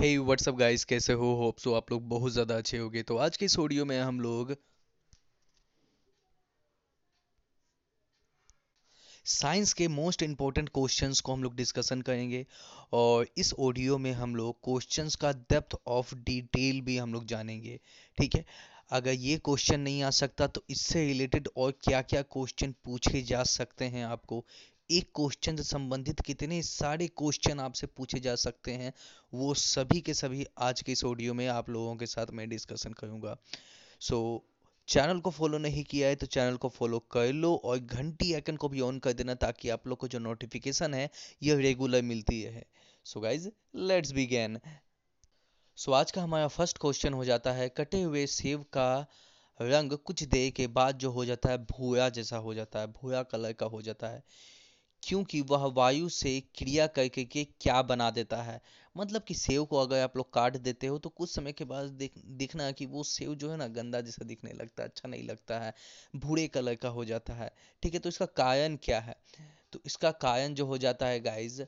हे WhatsApp guys कैसे हो? Hope so आप लोग बहुत ज़्यादा अच्छे होंगे। तो आज के इस ऑडियो में हम लोग साइंस के मोस्ट इम्पोर्टेंट क्वेश्चंस को हम लोग डिस्कशन करेंगे। और इस ऑडियो में हम लोग क्वेश्चंस का डेप्थ ऑफ़ डिटेल भी हम लोग जानेंगे। ठीक है? अगर ये क्वेश्चन नहीं आ सकता तो इससे रिलेटेड और क्या क्या क्वेश्चन पूछे जा सकते हैं आपको? एक क्वेश्चन से संबंधित कितने सारे क्वेश्चन आपसे पूछे जा सकते हैं वो सभी के सभी आज के इस ऑडियो में आप लोगों के साथ मैं डिस्कशन करूँगा। सो so, चैनल को फॉलो नहीं किया है तो चैनल को फॉलो कर लो और घंटी आइकन को भी ऑन कर देना ताकि आप लोग को जो नोटिफिकेशन है यह रेगुलर मिलती है so guys let's begin so आज का हमारा फ़र्स्ट क्वेश्चन हो जाता है कटे हुए सेब का रंग कुछ देर के बाद जो हो जाता है भूरा जैसा हो जाता है भूरा कलर का हो जाता है। क्योंकि वह वायु से क्रिया करके के क्या बना देता है। मतलब कि सेव को अगर आप लोग काट देते हो तो कुछ समय के बाद देख, दिखना कि वो सेव जो है ना, गंदा जैसा दिखने लगता है अच्छा नहीं लगता है, भूरे कलर का हो जाता है। ठीक है तो इसका कारण क्या है? तो इसका कारण जो हो जाता है गाइज़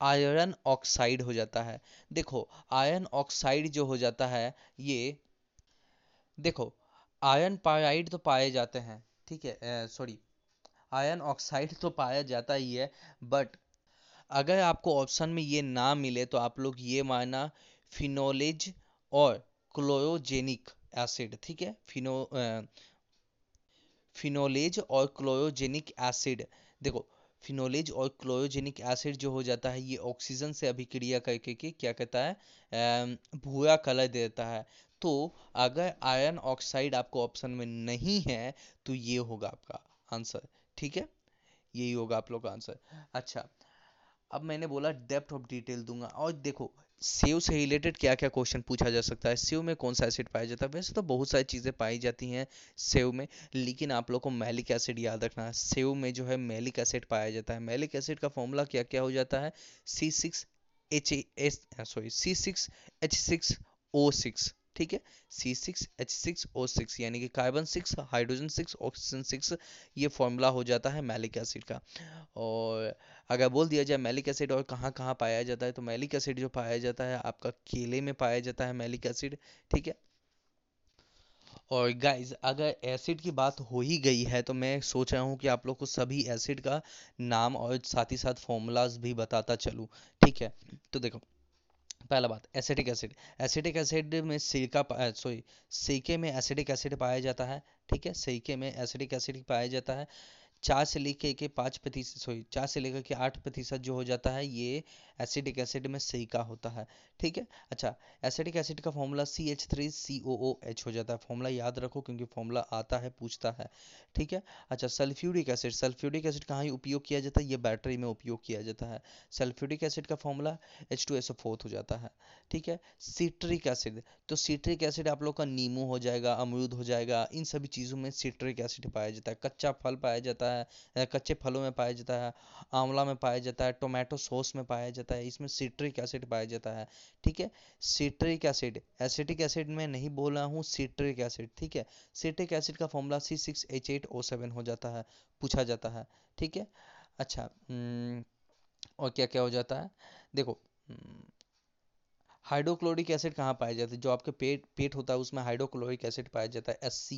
आयरन ऑक्साइड हो जाता है। देखो आयरन ऑक्साइड जो हो जाता है, ये, देखो आयरन पाराइड तो पाए जाते हैं। ठीक है सॉरी आयरन ऑक्साइड तो पाया जाता ही है बट अगर आपको ऑप्शन में ये ना मिले तो आप लोग ये मानना फिनोलेज और क्लोरोजेनिक एसिड, ठीक है? फिनो फिनोलेज और क्लोरोजेनिक एसिड। देखो, फिनोलेज और क्लोरोजेनिक एसिड जो हो जाता है, ये ऑक्सीजन से अभिक्रिया करके के क्या कहता है? भूरा कलर देता है। तो अगर आयरन ऑक्साइड आपको ऑप्शन में नहीं है तो ये होगा आपका आंसर। ठीक है? यही होगा आप लोग का आंसर अच्छा अब मैंने बोला डेप्थ ऑफ़ डिटेल दूँगा। और देखो, सेव से रिलेटेड क्या क्या क्वेश्चन पूछा जा सकता है? सेव में कौन सा एसिड पाया जाता है? वैसे तो बहुत सारी चीज़ें पाई जाती हैं सेव में, लेकिन आप लोग को मैलिक एसिड याद रखना है। सेव में जो है मैलिक एसिड पाया जाता है। मैलिक एसिड का फॉर्मूला क्या क्या हो जाता है? C six H S sorry C six H six O six ठीक है? C six H six O six यानी कि carbon six hydrogen six oxygen six ये फॉर्मूला हो जाता है मैलिक एसिड का। और अगर बोल दिया जाए मैलिक एसिड और कहाँ कहाँ पाया जाता है तो मैलिक एसिड जो पाया जाता है, आपका केले में पाया जाता है मैलिक एसिड ठीक है? और गाइज़ अगर एसिड की बात हो ही गई है तो मैं सोच रहा हूँ कि आप लोग को सभी एसिड का नाम और साथ ही साथ फॉर्मूलाज भी बताता चलूँ, ठीक है? तो देखो पहला बात, एसिटिक एसिड। एसिटिक एसिड में सिरका सॉरी सीके में एसिडिक एसिड पाया जाता है, ठीक है? सीके में एसिडिक एसिड पाया जाता है। चार से लेके के पाँच प्रतिशत सॉरी चार से लेकर के आठ प्रतिशत जो हो जाता है, ये एसिडिक एसिड में सिरका होता है। ठीक है? अच्छा एसिडिक एसिड का formula C H three C O O H हो जाता है। फॉर्मूला याद रखो, क्योंकि फॉर्मूला आता है, पूछता है। ठीक है? अच्छा सल्फ्यूरिक एसिड सल्फ्यूरिक एसिड कहाँ ही उपयोग किया जाता है? ये बैटरी में उपयोग किया जाता है। सल्फ्यूरिक एसिड का formula H two S O fourth हो जाता है। ठीक है? सिट्रिक एसिड तो सिट्रिक एसिड आप लोग का नींबू हो जाएगा, अमरूद हो जाएगा, इन सभी चीज़ों में सिट्रिक एसिड पाया जाता है। कच्चा फल पाया जाता है। कच्चे फलों में पाया जाता है आंवला में पाया जाता है टोमेटो सॉस में पाया जाता है इसमें सिट्रिक एसिड पाया जाता है ठीक है? सिट्रिक एसिड एसिटिक एसिड में नहीं बोल रहा हूँ सिट्रिक एसिड ठीक है? सिट्रिक एसिड का formula C six H eight O seven हो जाता है पूछा जाता है ठीक है? अच्छा हम्म, और क्या क्या हो जाता है? देखो हम्म, हाइड्रोक्लोरिक एसिड कहाँ पाया जाता है? जो आपके पेट पेट होता है, उसमें हाइड्रोक्लोरिक एसिड पाया जाता है, एस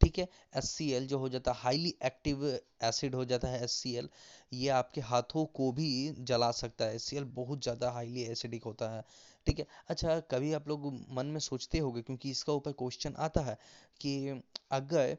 ठीक है? SCL जो हो जाता है हाईली एक्टिव एसिड हो जाता है SCL ये आपके हाथों को भी जला सकता है। SCL बहुत ज़्यादा हाईली एसिडिक होता है। ठीक है? अच्छा कभी आप लोग मन में सोचते होंगे, क्योंकि इसका ऊपर क्वेश्चन आता है कि अगर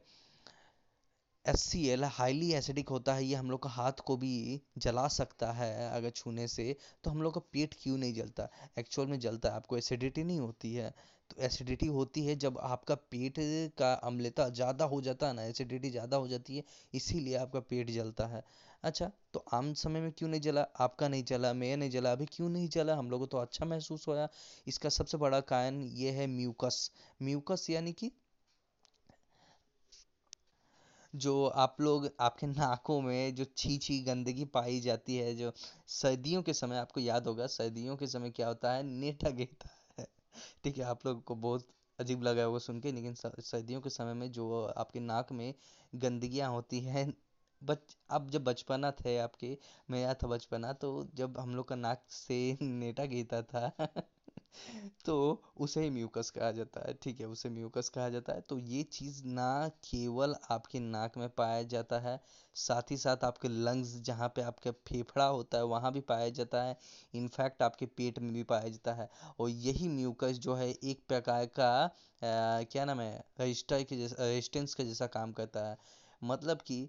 S C L highly acidic होता है, ये हम लोग का हाथ को भी जला सकता है अगर छूने से तो हम लोग का पेट क्यों नहीं जलता? एक्चुअल में जलता है, आपको एसिडिटी नहीं होती है। तो एसिडिटी होती है जब आपका पेट का अम्लता ज़्यादा हो जाता है ना एसिडिटी ज़्यादा हो जाती है, इसीलिए आपका पेट जलता है। अच्छा तो आम समय में क्यों नहीं जला? आपका नहीं जला मैं नहीं जला, अभी क्यों नहीं जला? हम लोग को तो अच्छा महसूस होया। इसका सबसे बड़ा कारण ये है म्यूकस। म्यूकस यानी कि जो आप लोग, आपके नाकों में जो छी छी गंदगी पाई जाती है, जो सर्दियों के समय, आपको याद होगा सर्दियों के समय क्या होता है नेठा गिरता है। ठीक है, आप लोग को बहुत अजीब लगा होगा सुन के, लेकिन सर्दियों के समय में जो आपके नाक में गंदगियाँ होती हैं, बच अब जब बचपना थे आपके मेरा था बचपना तो जब हम लोग का नाक से नेटा गिरता था तो उसे ही म्यूकस कहा जाता है ठीक है उसे म्यूकस कहा जाता है। तो ये चीज़ ना केवल आपके नाक में पाया जाता है साथ ही साथ आपके लंग्स जहाँ पे आपका फेफड़ा होता है वहाँ भी पाया जाता है इनफैक्ट आपके पेट में भी पाया जाता है। और यही म्यूकस जो है एक प्रकार का आ, क्या नाम है रजिस्टर के जैसा रेजिस्टेंस के जैसा काम करता है। मतलब कि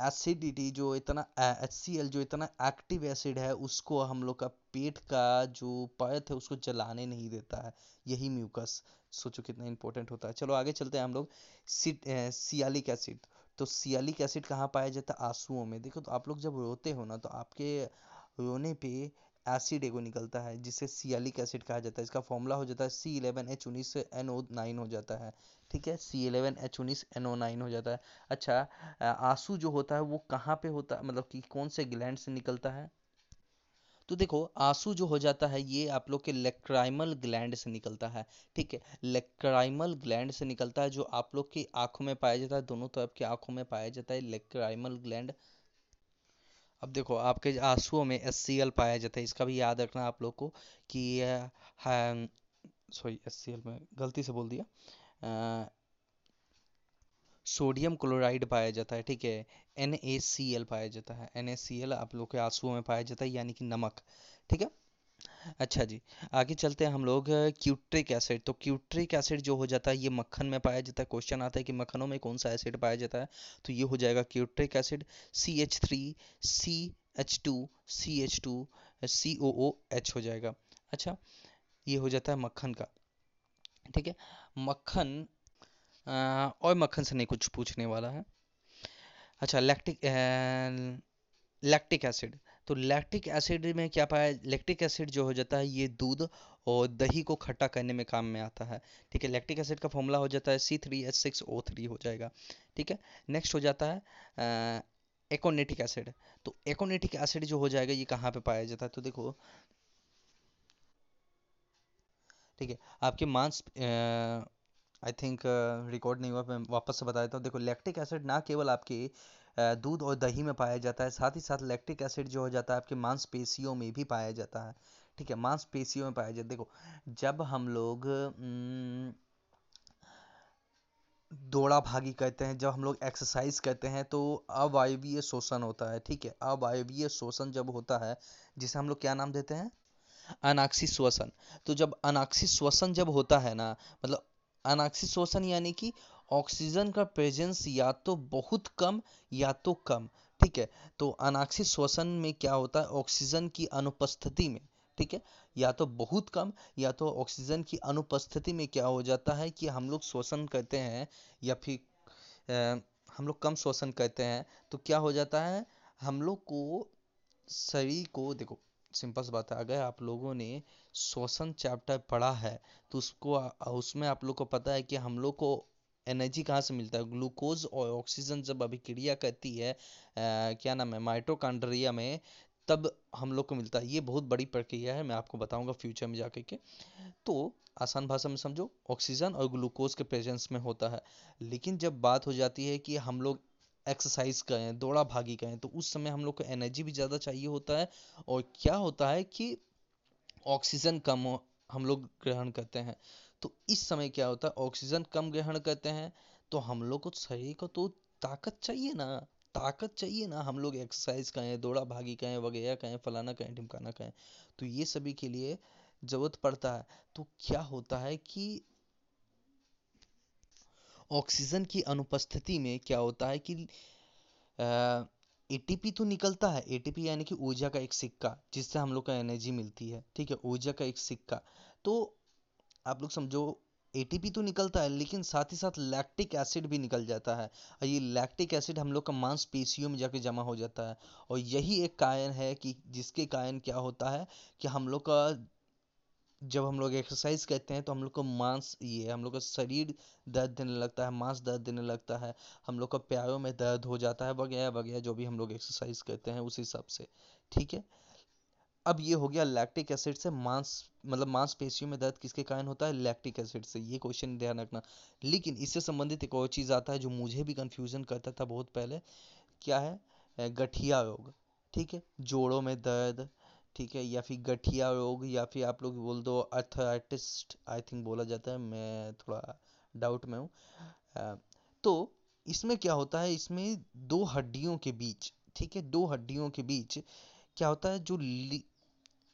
एसिडिटी जो इतना एच सी एल जो इतना एक्टिव एसिड है, उसको हम लोग का पेट का जो परत है, उसको जलाने नहीं देता है। यही म्यूकस सोचो कितना इंपॉर्टेंट होता है। चलो आगे चलते हैं हम लोग। सियालिक एसिड तो सियालिक एसिड कहाँ पाया जाता है? आंसुओं में। देखो तो आप लोग जब रोते हो ना तो आपके रोने पे एसिड एगो निकलता है, जिसे सियालिक एसिड कहा जाता है। इसका फॉर्मूला हो जाता है सी इलेवन एच उन्नीस एन ओ नाइन हो जाता है। ठीक है? सी इलेवन एच उन्नीस एन ओ नाइन हो जाता है। अच्छा आँसू जो होता है वो कहाँ पे होता है मतलब कि कौन से ग्लैंड से निकलता है? तो देखो, आँसू जो हो जाता है, ये आप लोग के लेक्राइमल ग्लैंड से निकलता है, ठीक है? लेक्राइमल ग्लैंड से निकलता है जो आप लोग की आँखों में पाया जाता है, दोनों तरफ़ की आँखों में पाया जाता है लेक्राइमल ग्लैंड अब देखो, आपके आंसुओं में एस सी एल पाया जाता है, इसका भी याद रखना आप लोग को कि सॉरी एस सी एल में गलती से बोल दिया। सोडियम क्लोराइड पाया जाता है, ठीक है? एन पाया जाता है। एन आप लोग के आंसुओं में पाया जाता है, यानी कि नमक, ठीक है? अच्छा जी, आगे चलते हैं हम लोग क्यूट्रिक एसिड तो क्यूट्रिक एसिड जो हो जाता है, ये मक्खन में पाया जाता है। क्वेश्चन आता है कि मक्खनों में कौन सा एसिड पाया जाता है? तो ये हो जाएगा क्यूट्रिक acid C H three C H two C H two C O O H हो जाएगा। अच्छा ये हो जाता है मक्खन का, ठीक है? मक्खन और मक्खन से नहीं, कुछ पूछने वाला है। अच्छा लैक्टिक लैक्टिक एसिड तो लैक्टिक एसिड में क्या पाया लैक्टिक एसिड जो हो जाता है, ये दूध और दही को खट्टा करने में काम में आता है। ठीक है लैक्टिक एसिड का फॉर्मूला हो जाता है C three H six O three हो जाएगा। ठीक है नेक्स्ट हो जाता है एकोनेटिक एसिड तो एकोनेटिक एसिड जो हो जाएगा, ये कहाँ पे पाया जाता है? तो देखो ठीक है, आपके मांस आई थिंक रिकॉर्ड नहीं हुआ, मैं वापस से बता देता हूँ। देखो लैक्टिक एसिड ना केवल आपके दूध और दही में पाया जाता है, साथ ही साथ लैक्टिक एसिड जो हो जाता है, आपके मांसपेशियों में भी पाया जाता है। ठीक है, मांसपेशियों में पाया जाता है। देखो, जब हम लोग दौड़ा भागी करते हैं, जब हम लोग एक्सरसाइज करते हैं तो अवायवीय शोषण होता है। ठीक है, अवायवीय शोषण जब होता है, जिसे हम लोग क्या नाम देते हैं? अनाक्षी श्वसन। तो जब अनाक्षी श्वसन जब होता है ना मतलब अनाक्षी श्वसन यानी कि ऑक्सीजन का प्रेजेंस या तो बहुत कम या तो कम, ठीक है? तो अनाक्षी श्वसन में क्या होता है? ऑक्सीजन की अनुपस्थिति में, ठीक है? या तो बहुत कम या तो ऑक्सीजन की अनुपस्थिति में क्या हो जाता है कि हम लोग श्वसन करते हैं या फिर हम लोग कम श्वसन करते हैं तो क्या हो जाता है? हम लोग को शरीर को, देखो सिंपल सी बात है अगर आप लोगों ने श्वसन चैप्टर पढ़ा है तो उसको उसमें आप लोग को पता है कि हम लोग को एनर्जी कहाँ से मिलता है? ग्लूकोज और ऑक्सीजन जब अभिक्रिया करती है आ, क्या नाम है माइटोकॉन्ड्रिया में तब हम लोग को मिलता है। ये बहुत बड़ी प्रक्रिया है मैं आपको बताऊँगा फ्यूचर में जाके के तो आसान भाषा में समझो ऑक्सीजन और ग्लूकोज के प्रेजेंस में होता है। लेकिन जब बात हो जाती है कि हम लोग एक्सरसाइज करें, दौड़ा भागी करें तो उस समय हम लोग को एनर्जी भी ज़्यादा चाहिए होता है। और क्या होता है कि ऑक्सीजन कम हम लोग ग्रहण करते हैं। तो इस समय क्या होता है ऑक्सीजन कम ग्रहण करते हैं तो हम लोग को शरीर को तो ताकत चाहिए ना, ताकत चाहिए ना, हम लोग एक्सरसाइज करें, दौड़ा भागी करें, वगैरह करें, फलाना करें, ढिमकाना करें। तो ये सभी के लिए ज़रूरत पड़ता है। तो क्या होता है कि ऑक्सीजन की अनुपस्थिति में क्या होता है कि एटीपी तो निकलता है। एटीपी यानी कि ऊर्जा का एक सिक्का, जिससे हम लोग का एनर्जी मिलती है। ठीक है? ऊर्जा का एक सिक्का। तो आप लोग समझो एटीपी तो निकलता है, लेकिन साथ ही साथ लैक्टिक एसिड भी निकल जाता है। और ये लैक्टिक एसिड हम लोग का मांसपेशियों में जाके जमा हो जाता है। और यही एक कारण है कि, जिसके कारण क्या होता है कि हम लोग का जब हम लोग एक्सरसाइज करते हैं तो हम लोग को मांस, ये हम लोग का शरीर दर्द देने लगता है, मांस दर्द देने लगता है, हम लोग का पैरों में दर्द हो जाता है, वगैरह वगैरह, जो भी हम लोग एक्सरसाइज करते हैं, उस हिसाब से, ठीक है? अब ये हो गया लैक्टिक एसिड से मांस मतलब मांसपेशियों में दर्द किसके कारण होता है? लैक्टिक एसिड से, ये क्वेश्चन ध्यान रखना। लेकिन इससे संबंधित एक और चीज़ आता है, जो मुझे भी कंफ्यूजन करता था बहुत पहले, क्या है? गठिया रोग, ठीक है? जोड़ों में दर्द ठीक है, या फिर गठिया रोग, या फिर आप लोग बोल दो अर्थराइटिस्ट आई थिंक बोला जाता है, मैं थोड़ा डाउट में हूँ। तो इसमें क्या होता है, इसमें दो हड्डियों के बीच, ठीक है, दो हड्डियों के बीच क्या होता है, जो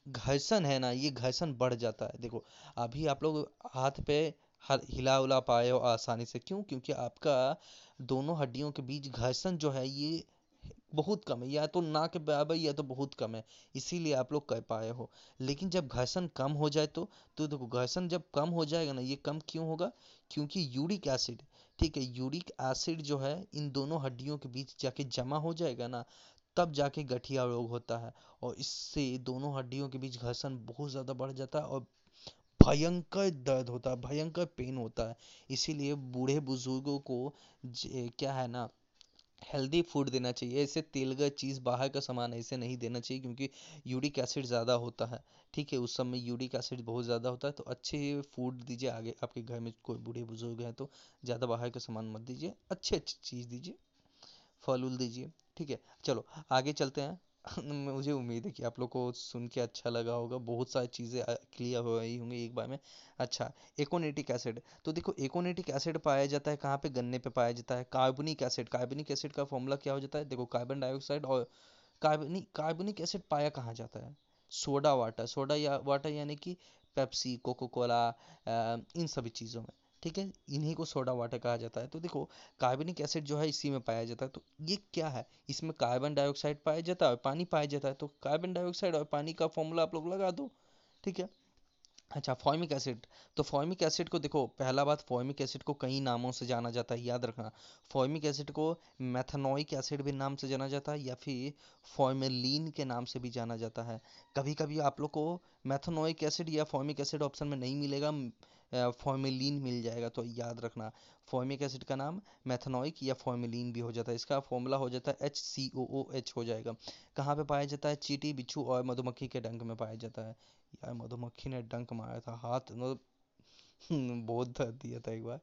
घर्षण है ना, ये घर्षण बढ़ जाता है। देखो, अभी आप लोग हाथ पे हिला उला पाए हो आसानी से, क्यों? क्योंकि आपका दोनों हड्डियों के बीच घर्षण जो है, ये बहुत कम है, या तो ना के बराबर या तो बहुत कम है, इसीलिए आप लोग कर पाए हो। लेकिन जब घर्षण कम हो जाए तो तो देखो घर्षण जब कम हो जाएगा ना, ये कम क्यों होगा? क्योंकि यूरिक एसिड, ठीक है, यूरिक एसिड जो है, इन दोनों हड्डियों के बीच जाके जमा हो जाएगा ना, तब जाके गठिया रोग होता है, और इससे दोनों हड्डियों के बीच घर्षण बहुत ज़्यादा बढ़ जाता है, और भयंकर दर्द होता है, भयंकर पेन होता है। इसीलिए बूढ़े बुज़ुर्गों को क्या है ना हेल्दी फ़ूड देना चाहिए, ऐसे तेलगा चीज़ बाहर का सामान ऐसे नहीं देना चाहिए क्योंकि यूरिक एसिड ज़्यादा होता है, ठीक है? उस समय यूरिक एसिड बहुत ज़्यादा होता है तो अच्छे फ़ूड दीजिए आगे आपके घर में कोई बूढ़े बुज़ुर्ग हैं तो ज़्यादा बाहर का सामान मत दीजिए अच्छे अच्छी चीज़ दीजिए फल उल दीजिए, ठीक है? चलो, आगे चलते हैं। मुझे उम्मीद है कि आप लोग को सुन के अच्छा लगा होगा। बहुत सारी चीज़ें क्लियर हो रही होंगी एक बार में। अच्छा एकोनेटिक एसिड तो देखो एकोनेटिक एसिड पाया जाता है कहाँ पे? गन्ने पे पाया जाता है। कार्बनिक एसिड कार्बनिक एसिड का फॉर्मूला क्या हो जाता है? देखो कार्बन डाइऑक्साइड और कार्बनिक कार्बनिक एसिड पाया कहाँ जाता है? सोडा वाटर सोडा या वाटर यानी कि पेप्सी कोको कोला इन सभी चीज़ों में। ठीक है? इन्हीं को सोडा वाटर कहा जाता है। तो देखो कार्बनिक एसिड जो है, इसी में पाया जाता है। तो ये क्या है? इसमें कार्बन डाइऑक्साइड पाया जाता है और पानी पाया जाता है। तो कार्बन डाइऑक्साइड और पानी का फॉर्मूला आप लोग लगा दो, ठीक है? अच्छा फॉर्मिक एसिड। तो फॉर्मिक एसिड को देखो, पहला बात फॉर्मिक एसिड को कई नामों से जाना जाता है, याद रखना। फॉर्मिक एसिड को मैथनोइक एसिड भी नाम से जाना जाता है, या फिर फॉर्मेलिन के नाम से भी जाना जाता है। कभी कभी आप लोग को मैथनोइक एसिड या फॉर्मिक एसिड ऑप्शन में नहीं मिलेगा फॉर्मेलिन मिल जाएगा तो याद रखना। फॉर्मिक एसिड का नाम मैथनोइक या फॉर्मेलिन भी हो जाता है, इसका फॉर्मूला हो जाता है H C O O H हो जाएगा। कहाँ पे पाया जाता है? चीटी, बिच्छू और मधुमक्खी के डंक में पाया जाता है। यार मधुमक्खी ने डंक मारा था, हाथ मतलब बहुत दर्द दिया था एक बार।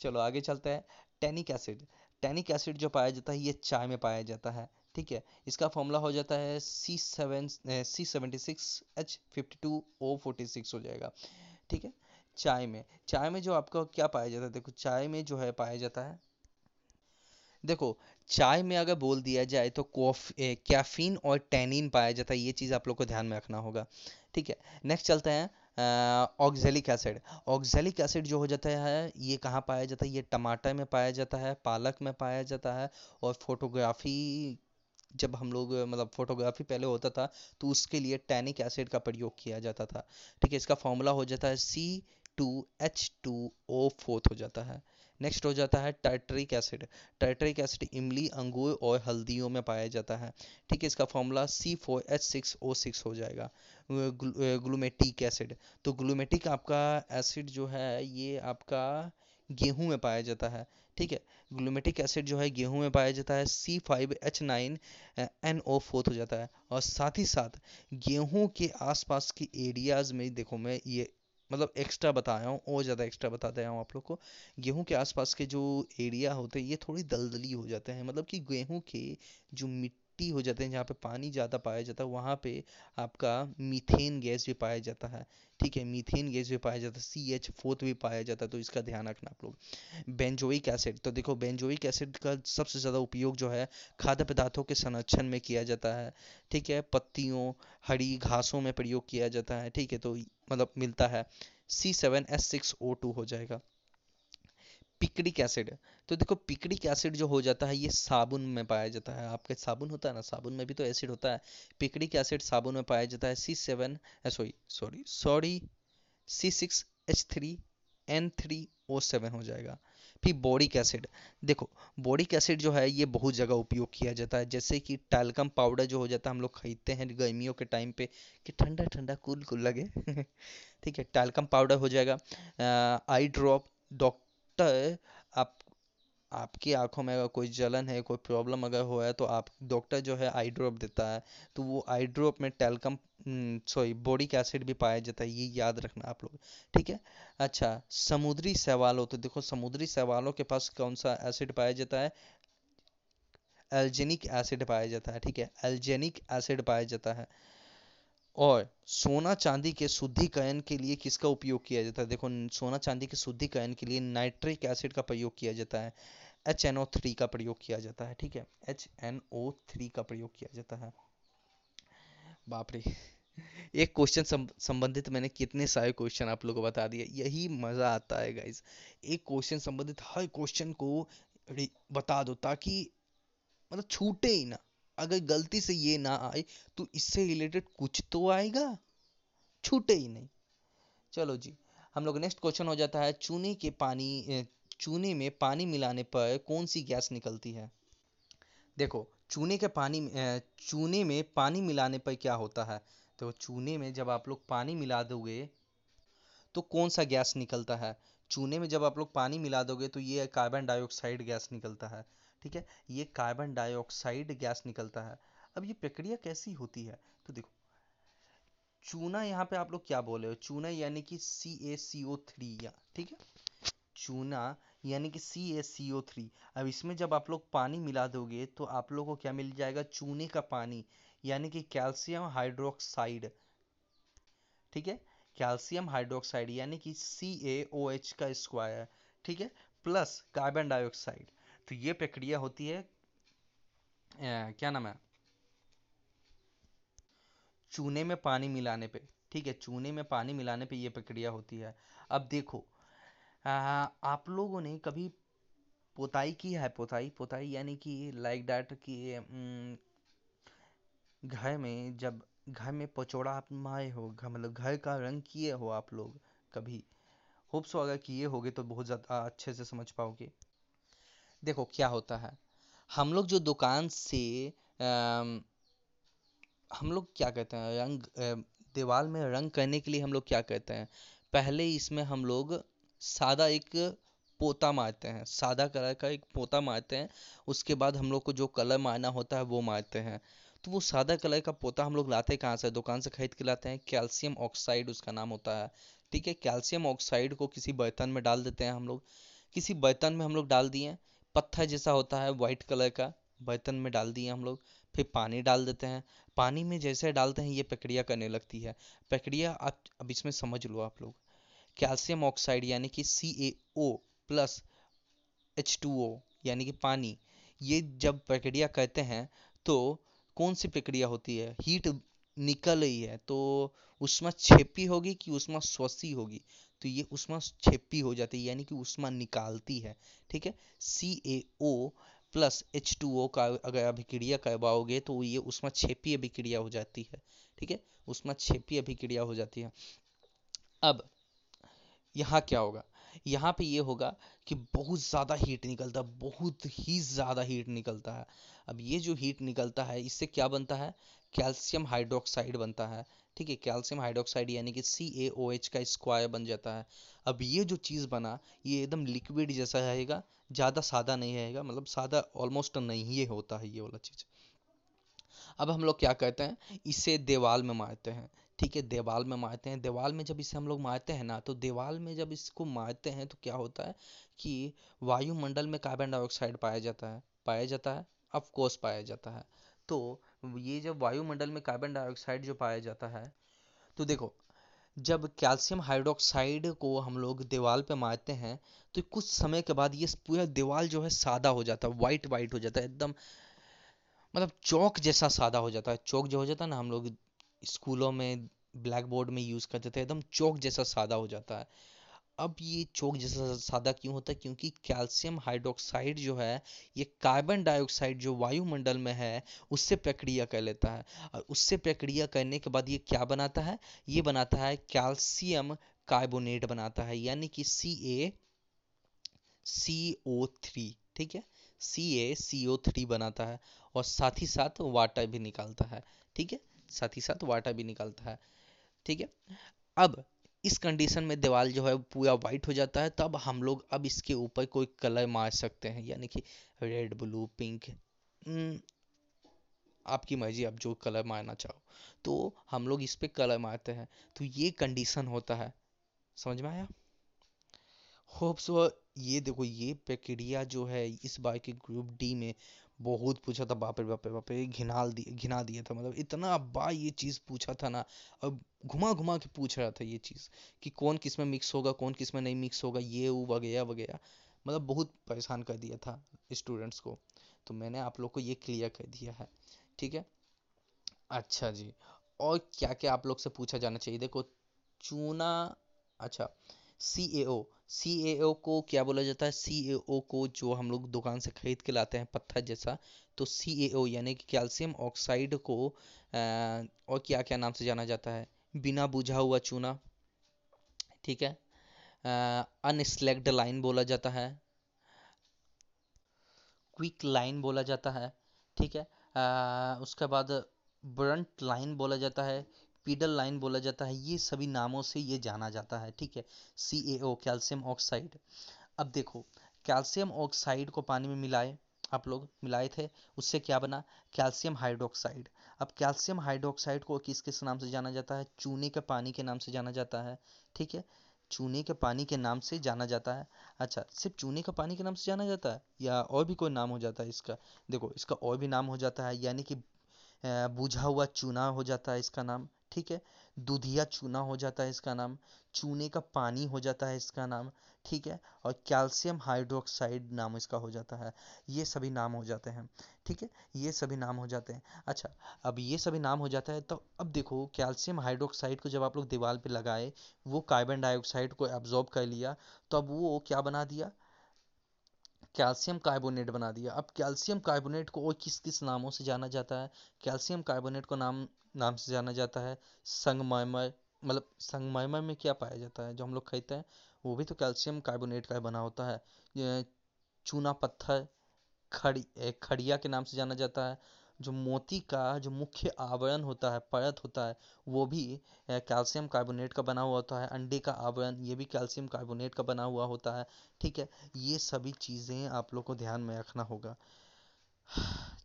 चलो आगे चलते हैं, टेनिक एसिड। टेनिक एसिड जो पाया जाता है, ये चाय में पाया जाता है, ठीक है? इसका फॉर्मूला हो जाता है C seven C seventy six H fifty two O forty six हो जाएगा, ठीक है? चाय में। चाय में जो आपको क्या पाया जाता है? देखो, चाय में जो है पाया जाता है, देखो चाय में अगर बोल दिया जाए तो कैफीन और टेनिन पाया जाता है, ये चीज़ आप लोग को ध्यान में रखना होगा। ठीक है नेक्स्ट चलते हैं ऑक्जेलिक एसिड ऑक्जेलिक एसिड जो हो जाता है, ये कहाँ पाया जाता है? ये टमाटर में पाया जाता है, पालक में पाया जाता है और फोटोग्राफी जब हम लोग मतलब फोटोग्राफी पहले होता था तो उसके लिए टैनिक एसिड का प्रयोग किया जाता था। ठीक है, इसका फॉर्मूला हो जाता है C two H two O fourth हो जाता है। नेक्स्ट हो जाता है टाइट्रिक एसिड टाइट्रिक एसिड इमली, अंगूर और हल्दियों में पाया जाता है। ठीक है, इसका formula C four H six O six हो जाएगा। ग्लूमेटिक एसिड तो ग्लूमेटिक आपका एसिड जो है, ये आपका गेहूँ में पाया जाता है। ठीक है ग्लूमेटिक एसिड जो है, गेहूँ में पाया जाता है। C five H nine N O fourth हो जाता है। और साथ ही साथ गेहूँ के आसपास के एरियाज़ में, देखो मैं ये मतलब एक्स्ट्रा बताया हूँ, और ज़्यादा एक्स्ट्रा बता दिया हूँ आप लोग को। गेहूँ के आसपास के जो एरिया होते हैं, ये थोड़ी दलदली हो जाते हैं। मतलब कि गेहूँ के जो मिट्टी मिट्टी हो जाते हैं, जहाँ पे पानी ज़्यादा पाया जाता है, वहाँ पे आपका मीथेन गैस भी पाया जाता है। ठीक है, मीथेन गैस भी पाया जाता है सी एच फोर्थ भी पाया जाता है तो इसका ध्यान रखना आप लोग। बेंजोइक एसिड तो देखो बेंजोइक एसिड का सबसे ज़्यादा उपयोग जो है खाद्य पदार्थों के संरक्षण में किया जाता है। ठीक है, पत्तियों, हरी घासों में प्रयोग किया जाता है। ठीक है तो मतलब मिलता है। C seven S six O two हो जाएगा। पिक्रिक एसिड तो देखो पिक्रिक एसिड जो हो जाता है, ये साबुन में पाया जाता है। आपके साबुन होता है ना? साबुन में भी तो एसिड होता है। पिक्रिक एसिड साबुन में पाया जाता है C seven sorry sorry sorry C six H three N three O seven हो जाएगा। फिर बोरिक एसिड देखो बोरिक एसिड जो है, ये बहुत जगह उपयोग किया जाता है। जैसे कि टैल्कम पाउडर जो हो जाता है, हम लोग खरीदते हैं गर्मियों के टाइम पे, कि ठंडा ठंडा कूल कूल लगे। ठीक है टैल्कम पाउडर हो जाएगा। आई ड्रॉप डॉक्टर आप आपकी आँखों में अगर कोई जलन है, कोई प्रॉब्लम अगर हो है तो आप डॉक्टर जो है आई ड्रॉप देता है। तो वो आई ड्रॉप में टेलकम सॉरी बोरिक एसिड भी पाया जाता है, ये याद रखना आप लोग, ठीक है? अच्छा समुद्री शैवालों तो देखो समुद्री शैवालों के पास कौन सा एसिड पाया जाता है? एल्जेनिक एसिड पाया जाता है, ठीक है? एल्जेनिक एसिड पाया जाता है। और सोना चांदी के शुद्धिकरण के लिए किसका उपयोग किया जाता है? देखो, सोना चांदी के शुद्धिकरण के लिए नाइट्रिक एसिड का प्रयोग किया जाता है। एच एन ओ थ्री का प्रयोग किया जाता है, ठीक है? एच एन ओ थ्री का प्रयोग किया जाता है। बाप रे। एक क्वेश्चन संबंधित मैंने कितने सारे क्वेश्चन आप लोगों को बता दिए। यही मज़ा आता है गाइस एक क्वेश्चन संबंधित हर क्वेश्चन को बता दो ताकि मतलब छूटे ही ना। अगर गलती से ये ना आए तो इससे रिलेटेड कुछ तो आएगा। छूटे ही नहीं। चलो जी, हम लोग नेक्स्ट क्वेश्चन हो जाता है, चूने के पानी चूने में पानी मिलाने पर कौन सी गैस निकलती है? देखो, चूने के पानी चूने में पानी मिलाने पर क्या होता है? तो चूने में जब आप लोग पानी मिला दोगे तो कौन सा गैस निकलता है? चूने में जब आप लोग पानी मिला दोगे तो ये कार्बन डाइऑक्साइड गैस निकलता है। ठीक है? ये कार्बन डाइऑक्साइड गैस निकलता है। अब ये प्रक्रिया कैसी होती है? तो देखो, चूना यहाँ पे आप लोग क्या बोले हो? चूना यानी कि सी ए सी ओ थ्री या, ठीक है? चूना यानी कि सी ए सी ओ थ्री अब इसमें जब आप लोग पानी मिला दोगे तो आप लोग को क्या मिल जाएगा? चूने का पानी, यानी कि कैल्शियम हाइड्रोक्साइड ठीक है? कैल्शियम हाइड्रोक्साइड यानी कि सी ए ओ एच का स्क्वायर ठीक है? प्लस कार्बन डाइऑक्साइड तो ये प्रक्रिया होती है आ, क्या नाम है? चूने में पानी मिलाने पे ठीक है चूने में पानी मिलाने पे ये प्रक्रिया होती है। अब देखो आ, आप लोगों ने कभी पोताई की है? पोताई पोताई यानी कि लाइक डैट कि घर में जब घर में पचौड़ा आप माए हो घर मतलब घर का रंग किए हो आप लोग कभी? होप्स अगर किए होगे तो बहुत ज़्यादा अच्छे से समझ पाओगे। देखो क्या होता है। हम लोग जो दुकान से हम लोग क्या कहते हैं, रंग दीवार में रंग करने के लिए हम लोग क्या कहते हैं, पहले इसमें हम लोग सादा एक पोता मारते हैं, सादा कलर का एक पोता मारते हैं, उसके बाद हम लोग को जो कलर मारना होता है वो मारते हैं। तो वो सादा कलर का पोता हम लोग लाते हैं कहाँ से, दुकान से खरीद के लाते हैं, कैल्शियम ऑक्साइड उसका नाम होता है, ठीक है। कैल्शियम ऑक्साइड को किसी बर्तन में डाल देते हैं हम लोग, किसी बर्तन में हम लोग डाल दिए पत्थर जैसा होता है वाइट कलर का, बर्तन में डाल दिए हम लोग, फिर पानी डाल देते हैं। पानी में जैसे डालते हैं, ये प्रक्रिया करने लगती है। प्रक्रिया आप, अब इसमें समझ लो आप लोग। कैल्शियम ऑक्साइड यानी कि C A O plus H two O यानी कि पानी, ये जब प्रक्रिया करते हैं तो कौन सी प्रक्रिया होती है? हीट निकल रही है तो उसमें छेपी होगी कि उसमें स्वसी होगी? तो ये उष्मा छेपी हो जाती है, यानी कि उष्मा निकालती है, ठीक है? C A O plus H two O का अगर अभिक्रिया करवाओगे तो ये उष्मा छेपी अभिक्रिया हो जाती है, ठीक है? उष्मा छेपी अभिक्रिया हो जाती है। अब यहाँ क्या होगा? यहाँ पे ये होगा कि बहुत ज़्यादा हीट निकलता है बहुत ही ज़्यादा हीट निकलता है। अब ये जो हीट निकलता है, इससे क्या बनता है? कैल्शियम हाइड्रोक्साइड बनता है। ठीक है कैल्शियम हाइड्रोक्साइड यानी कि सी ए ओ एच का स्क्वायर बन जाता है। अब ये जो चीज़ बना, ये एकदम लिक्विड जैसा रहेगा, ज़्यादा सादा नहीं रहेगा मतलब सादा ऑलमोस्ट नहीं ये होता है ये वाला चीज़। अब हम लोग क्या करते हैं, इसे देवाल में मारते हैं। ठीक है, देवाल में मारते हैं। देवाल में जब इसे हम लोग मारते हैं ना तो देवाल में जब इसको मारते हैं तो क्या होता है कि वायुमंडल में कार्बन डाइऑक्साइड पाया जाता है, पाया जाता है ऑफकोर्स पाया जाता है। तो ये जब वायुमंडल में कार्बन डाइऑक्साइड जो पाया जाता है तो देखो, जब कैल्शियम हाइड्रोक्साइड को हम लोग दीवार पे मारते हैं तो कुछ समय के बाद ये पूरा दीवार जो है सादा हो जाता है वाइट वाइट हो जाता है, एकदम मतलब चौक जैसा सादा हो जाता है। चौक जो हो जाता है ना, हम लोग स्कूलों में ब्लैक बोर्ड में यूज़ करते थे, एकदम चौक जैसा सादा हो जाता है। अब ये चौक जैसा सादा क्यों होता है? क्योंकि कैल्शियम हाइड्रोक्साइड जो है, ये कार्बन डाइऑक्साइड जो वायुमंडल में है, उससे प्रक्रिया कर लेता है। और उससे प्रक्रिया करने के बाद ये क्या बनाता है? ये बनाता है कैल्शियम कार्बोनेट बनाता है, यानी कि सी ए सी ओ थ्री ठीक है? सी ए सी ओ थ्री बनाता है और साथ ही साथ वाटर भी निकालता है, ठीक है? साथ ही साथ वाटर भी निकालता है, ठीक है? अब इस कंडीशन में दीवार जो है पूरा वाइट हो जाता है, तब हम लोग अब इसके ऊपर कोई कलर मार सकते हैं, यानी कि रेड ब्लू पिंक आपकी मर्ज़ी, आप जो कलर मारना चाहो। तो हम लोग इस पे कलर मारते हैं तो ये कंडीशन होता है। समझ में आया? होप सो ये देखो, ये प्रक्रिया जो है इस बार के ग्रुप डी में बहुत पूछा था, बाप बाप बाप रे, घिनाल दिया घिना दिया था मतलब इतना बार ये चीज़ पूछा था ना और घुमा घुमा के पूछ रहा था ये चीज़ कि कौन किसमें मिक्स होगा, कौन किसमें नहीं मिक्स होगा, ये, वो, वगैरह वगैरह। मतलब बहुत परेशान कर दिया था स्टूडेंट्स को। तो मैंने आप लोग को ये क्लियर कर दिया है, ठीक है? अच्छा जी, और क्या क्या आप लोग से पूछा जाना चाहिए? देखो, चूना अच्छा सी ए ओ सी को क्या बोला जाता है? सी को जो हम लोग दुकान से खरीद के लाते हैं पत्थर जैसा तो सी यानी कि कैल्शियम ऑक्साइड को आ, और क्या क्या नाम से जाना जाता है? बिना बुझा हुआ चूना। ठीक है? अनस्लेक्ड लाइन बोला जाता है। क्विक लाइन बोला जाता है। ठीक है? आ, उसके बाद ब्रंट लाइन बोला जाता है। पीडल लाइन बोला जाता है, ये सभी नामों से ये जाना जाता है, ठीक है? C A O calcium oxide अब देखो कैल्शियम ऑक्साइड को पानी में मिलाए, आप लोग मिलाए थे, उससे क्या बना? कैल्शियम हाइड्रोक्साइड अब कैल्शियम हाइड्रोक्साइड को किस किस नाम से जाना जाता है? चूने के पानी के नाम से जाना जाता है, ठीक है? चूने के पानी के नाम से जाना जाता है। अच्छा सिर्फ़ चूने के पानी के नाम से जाना जाता है या और भी कोई नाम हो जाता है इसका? देखो, इसका और भी नाम हो जाता है, यानी कि बुझा हुआ चूना हो जाता है इसका नाम। ठीक है? दूधिया चूना हो जाता है इसका नाम, चूने का पानी हो जाता है इसका नाम, ठीक है? और कैल्शियम हाइड्रोक्साइड नाम इसका हो जाता है। ये सभी नाम हो जाते हैं, ठीक है? ये सभी नाम हो जाते हैं। अच्छा अब ये सभी नाम हो जाता है तो अब देखो, कैल्शियम हाइड्रोक्साइड को जब आप लोग दीवार पे लगाए, वो कार्बन डाइऑक्साइड को एब्जॉर्ब कर लिया तो अब वो क्या बना दिया? कैल्शियम कार्बोनेट बना दिया। अब कैल्शियम कार्बोनेट को और किस किस नामों से जाना जाता है? कैल्शियम कार्बोनेट को नाम नाम से जाना जाता है संगमरमर मतलब संगमरमर में क्या पाया जाता है? जो हम लोग खेते हैं, वो भी तो कैल्शियम कार्बोनेट का बना होता है। चूना पत्थर, खड़ी खड़िया के नाम से जाना जाता है। जो मोती का जो मुख्य आवरण होता है परत होता है वो भी कैल्शियम कार्बोनेट का बना हुआ होता है। अंडे का आवरण ये भी कैल्शियम कार्बोनेट का बना हुआ होता है। ठीक है ये सभी चीज़ें आप लोग को ध्यान में रखना होगा।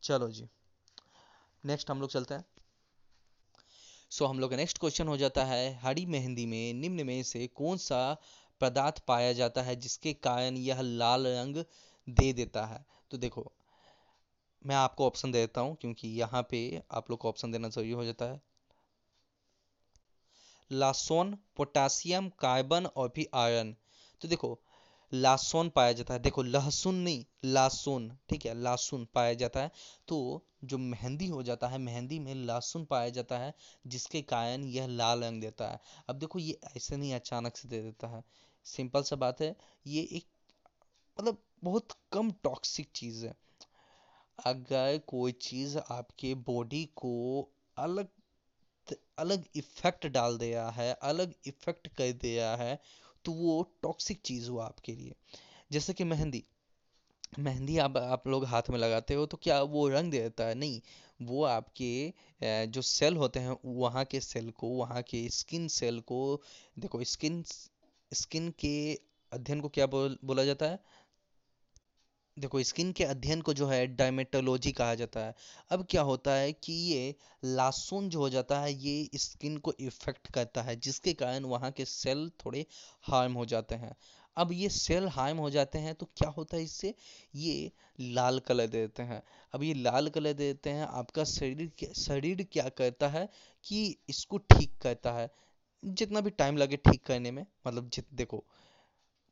चलो जी नेक्स्ट हम लोग चलते हैं। सो so, हम लोग का नेक्स्ट क्वेश्चन हो जाता है हरी मेहंदी में निम्न में से कौन सा पदार्थ पाया जाता है जिसके कारण यह लाल रंग दे देता है? तो देखो मैं आपको ऑप्शन दे देता हूँ, क्योंकि यहाँ पे आप लोग को ऑप्शन देना ज़रूरी हो जाता है। लासोन पोटासियम, कार्बन और भी आयरन। तो देखो लासोन पाया जाता है। देखो, लहसुन नहीं लासुन ठीक है लासुन पाया जाता है। तो जो मेहंदी हो जाता है, मेहंदी में लासुन पाया जाता है, जिसके कारण यह लाल रंग देता है। अब देखो, ये ऐसे नहीं अचानक से दे देता है। सिंपल सा बात है, ये एक मतलब बहुत कम टॉक्सिक चीज़ है। अगर कोई चीज़ आपके बॉडी को अलग अलग इफ़ेक्ट डाल दिया है, अलग इफ़ेक्ट कर दिया है तो वो टॉक्सिक चीज़ हुआ आपके लिए। जैसे कि मेहंदी। मेहंदी आप आप लोग हाथ में लगाते हो तो क्या वो रंग दे देता है? नहीं। वो आपके जो सेल होते हैं, वहाँ के सेल को, वहाँ के स्किन सेल को, देखो स्किन स्किन के अध्ययन को क्या बोल, बोला जाता है? देखो स्किन के अध्ययन को जो है डायमेटोलॉजी कहा जाता है। अब क्या होता है कि ये लासुन जो हो जाता है, ये स्किन को इफ़ेक्ट करता है, जिसके कारण वहाँ के सेल थोड़े हार्म हो जाते हैं। अब ये सेल हार्म हो जाते हैं तो क्या होता है इससे? ये लाल कलर दे देते हैं। अब ये लाल कलर दे देते हैं, आपका शरीर शरीर क्या करता है कि इसको ठीक करता है। जितना भी टाइम लगे ठीक करने में मतलब जित, देखो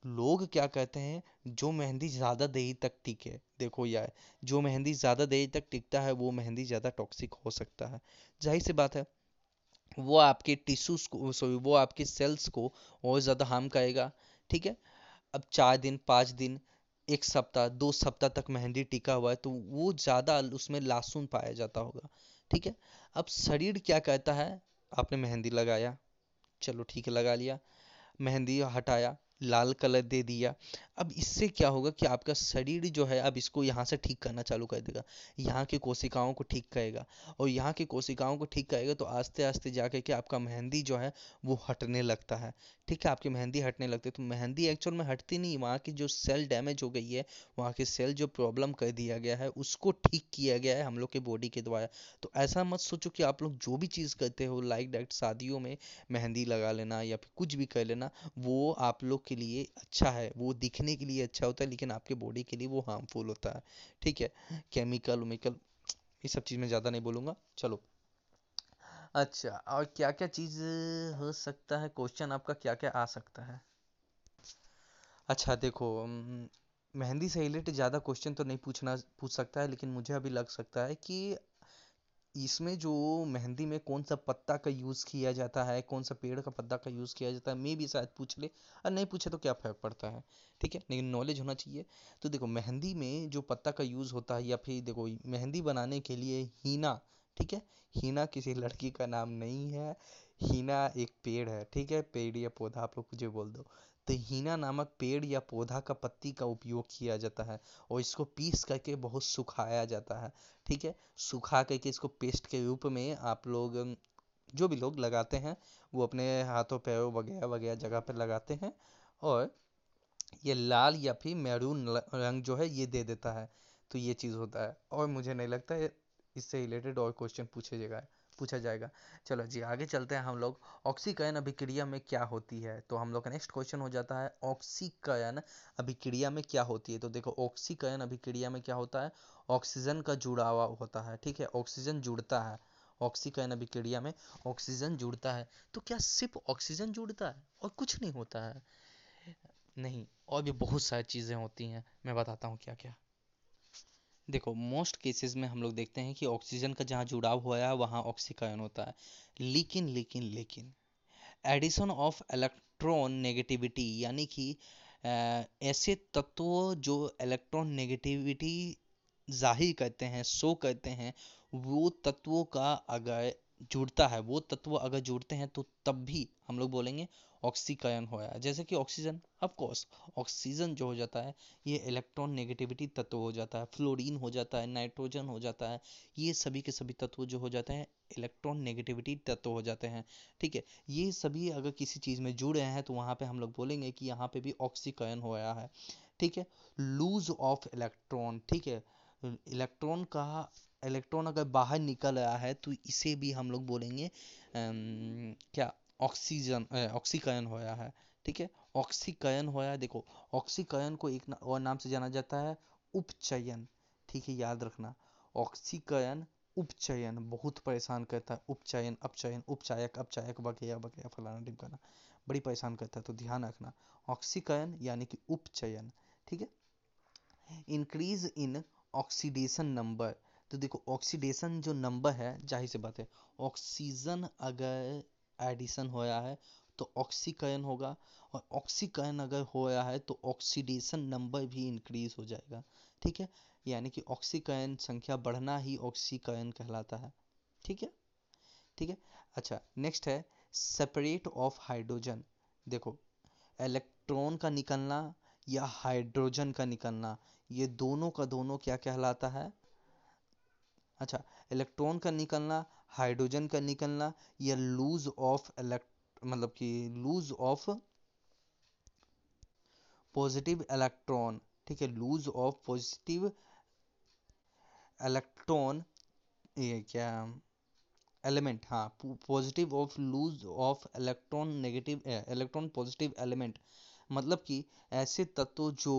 लोग क्या कहते हैं, जो मेहंदी ज़्यादा देर तक टिके, देखो यार, जो मेहंदी ज़्यादा देर तक टिकता है, वो मेहंदी ज़्यादा टॉक्सिक हो सकता है। ज़ाहिर सी बात है, वो आपके टिश्यूज को सॉरी वो आपके सेल्स को और ज़्यादा हार्म करेगा, ठीक है? अब चार दिन, पाँच दिन, एक सप्ताह, दो सप्ताह तक मेहंदी टिका हुआ है तो वो ज़्यादा उसमें लासुन पाया जाता होगा, ठीक है? अब शरीर क्या कहता है, आपने मेहंदी लगाया, चलो ठीक है, लगा लिया, मेहंदी हटाया लाल कलर दे दिया। अब इससे क्या होगा कि आपका शरीर जो है, अब इसको यहाँ से ठीक करना चालू कर देगा। यहाँ की कोशिकाओं को ठीक करेगा। और यहाँ की कोशिकाओं को ठीक करेगा तो आस्ते आस्ते जाके के आपका मेहंदी जो है, वो हटने लगता है। ठीक है, आपकी मेहंदी हटने लगती है। तो मेहंदी एक्चुअल में हटती नहीं, वहाँ की जो सेल डैमेज हो गई है, वहाँ की सेल जो प्रॉब्लम कर दिया गया है, उसको ठीक किया गया है हम लोग के बॉडी के द्वारा। तो ऐसा मत सोचो कि आप लोग जो भी चीज़ करते हो लाइक डायरेक्ट शादियों में मेहंदी लगा लेना या फिर कुछ भी कर लेना, वो आप लोग के लिए अच्छा है, वो दिखने के लिए अच्छा होता है, लेकिन आपके बॉडी के लिए वो हार्मफुल होता है। ठीक है? केमिकल वेमिकल ये सब चीज़ मैं ज़्यादा नहीं बोलूँगा। चलो। अच्छा और क्या क्या चीज़ हो सकता है? क्वेश्चन आपका क्या क्या आ सकता है? अच्छा देखो मेहंदी से रिलेटेड ज़्यादा क्वेश्चन तो नहीं पूछना, पूछ सकता है, लेकिन मुझे अभी लग सकता है कि इसमें जो मेहंदी में कौन सा पत्ता का यूज़ किया जाता है, कौन सा पेड़ का पत्ता का यूज़ किया जाता है मे भी शायद पूछ ले। और नहीं पूछे तो क्या फ़र्क पड़ता है? ठीक है, लेकिन नॉलेज होना चाहिए। तो देखो, मेहंदी में जो पत्ता का यूज़ होता है या फिर देखो, मेहंदी बनाने के लिए हीना, ठीक है? हीना किसी लड़की का नाम नहीं है। हीना एक पेड़ है, ठीक है? पेड़ या पौधा, आप लोग मुझे बोल दो। हीना नामक पेड़ या पौधा का पत्ती का उपयोग किया जाता है और इसको पीस करके बहुत सुखाया जाता है, ठीक है? सुखा करके इसको पेस्ट के रूप में आप लोग, जो भी लोग लगाते हैं, वो अपने हाथों, पैरों वगैरह वगैरह जगह पर लगाते हैं और ये लाल या फिर मैरून रंग जो है ये दे देता है तो ये चीज़ होता है। और मुझे नहीं लगता है इससे रिलेटेड और क्वेश्चन पूछे जाएगा। पूछा जाएगा। चलो जी, आगे चलते हैं हम लोग। ऑक्सीकरण अभिक्रिया में क्या होती है? तो हम लोग का नेक्स्ट क्वेश्चन हो जाता है ऑक्सीकरण अभिक्रिया में क्या होती है? तो देखो ऑक्सीकरण अभिक्रिया में क्या होता है? ऑक्सीजन का जुड़ावा होता है, ठीक है? ऑक्सीजन जुड़ता है ऑक्सीकरण अभिक्रिया में ऑक्सीजन जुड़ता है। तो क्या सिर्फ़ ऑक्सीजन जुड़ता है और कुछ नहीं होता है? नहीं, और भी बहुत सारी चीज़ें होती हैं। मैं बताता हूँ क्या क्या देखो मोस्ट केसेस में हम लोग देखते हैं कि ऑक्सीजन का जहाँ जुड़ाव हुआ है, वहाँ ऑक्सीकरण होता है। लेकिन लेकिन लेकिन एडिशन ऑफ़ इलेक्ट्रॉन नेगेटिविटी यानी कि ऐसे तत्व जो इलेक्ट्रॉन नेगेटिविटी ज़ाहिर करते हैं शो करते हैं, वो तत्वों का अगर जुड़ता है, वो तत्व अगर जुड़ते हैं तो तब भी हम लोग बोलेंगे ऑक्सीकरण हो है। जैसे कि ऑक्सीजन ऑफ़ कोर्स ऑक्सीजन जो हो जाता है, ये इलेक्ट्रॉन नेगेटिविटी तत्व हो जाता है फ्लोरीन हो जाता है नाइट्रोजन हो जाता है, ये सभी के सभी तत्व जो हो जाते हैं इलेक्ट्रॉन नेगेटिविटी तत्व हो जाते हैं। ठीक है, ये सभी अगर किसी चीज़ में जुड़े हैं तो वहाँ पे हम लोग बोलेंगे कि यहाँ पे भी ऑक्सीकरण होया है। ठीक है लूज ऑफ़ इलेक्ट्रॉन ठीक है इलेक्ट्रॉन का इलेक्ट्रॉन अगर बाहर निकल रहा है तो इसे भी हम लोग बोलेंगे क्या, ऑक्सीजन ऑक्सीकरण होया है, ठीक है? ऑक्सीकरण होया देखो, ऑक्सीकरण को एक और नाम से जाना जाता है उपचयन, ठीक है, याद रखना। ऑक्सीकरण उपचयन, बहुत परेशान करता है, उपचयन, अपचयन, उपचायक, अपचायक वगैरह वगैरह, फलाना ढिमकाना बड़ी परेशान करता है तो ध्यान रखना। ऑक्सीकरण यानी कि उपचयन, ठीक है? इंक्रीज इन ऑक्सीडेशन नंबर तो देखो ऑक्सीडेशन जो नंबर है, ज़ाहिर सी बात है ऑक्सीजन अगर एडिशन होया है तो ऑक्सीकरण होगा और ऑक्सीकरण अगर होया है तो ऑक्सीडेशन नंबर भी इंक्रीज हो जाएगा। ठीक है? यानी कि ऑक्सीकरण संख्या बढ़ना ही ऑक्सीकरण कहलाता है। ठीक है? ठीक है? अच्छा नेक्स्ट है सेपरेट ऑफ़ हाइड्रोजन देखो इलेक्ट्रॉन का निकलना या हाइड्रोजन का निकलना, ये दोनों का दोनों क्या कहलाता है? अच्छा इलेक्ट्रॉन का निकलना हाइड्रोजन का निकलना, या लूज ऑफ़ इलेक्ट मतलब कि लूज ऑफ़ पॉजिटिव इलेक्ट्रॉन ठीक है लूज ऑफ़ पॉजिटिव इलेक्ट्रॉन ये क्या एलिमेंट हाँ positive of lose of electron negative electron positive element मतलब कि ऐसे तत्व जो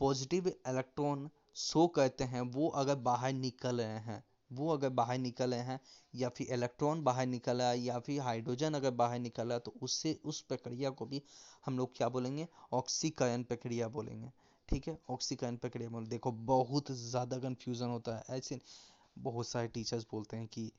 पॉजिटिव इलेक्ट्रॉन शो करते हैं, वो अगर बाहर निकल रहे हैं, वो अगर बाहर निकल रहे हैं, या फिर इलेक्ट्रॉन बाहर निकल रहा है, या फिर हाइड्रोजन अगर बाहर निकल रहा है तो उससे, उस प्रक्रिया को भी हम लोग क्या बोलेंगे? ऑक्सीकरण प्रक्रिया बोलेंगे। ठीक है? ऑक्सीकरण प्रक्रिया बोल, देखो, बहुत ज़्यादा कन्फ्यूज़न होता है। ऐसे बहुत सारे टीचर्स बोलते हैं कि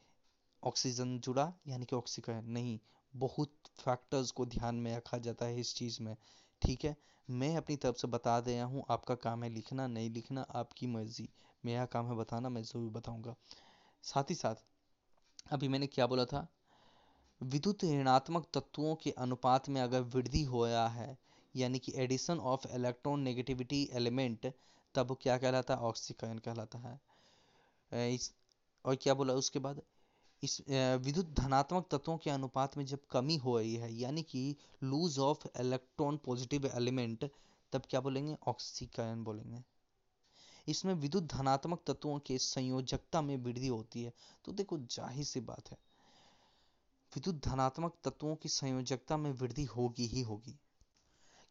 ऑक्सीजन जुड़ा, यानी कि ऑक्सीकरण नहीं। बहुत फैक्टर्स को ध्यान में रखा जाता है इस चीज़ में। ठीक है? मैं अपनी तरफ़ से बता दे रहा हूँ, आपका काम है लिखना, नहीं लिखना, आपकी मर्ज़ी। मेरा काम है बताना, मैं ज़रूर बताऊँगा। साथ ही साथ, अभी मैंने क्या बोला था? विद्युत ऋणात्मक तत्वों के अनुपात में अगर वृद्धि होया है, यानी कि addition of electron negativity element, तब क्या कहलाता है? ऑक्सीकरण कहलाता है। और क्या बोला उसके बाद? इस विद्युत धनात्मक तत्वों के अनुपात में जब कमी हो रही है, यानी कि lose of electron positive element तब क्या बोलेंगे? ऑक्सीकरण बोलेंगे। इसमें विद्युत धनात्मक तत्वों के संयोजकता में वृद्धि होती है। तो देखो, ज़ाहिर सी बात है, विद्युत धनात्मक तत्वों की संयोजकता में वृद्धि होगी ही होगी।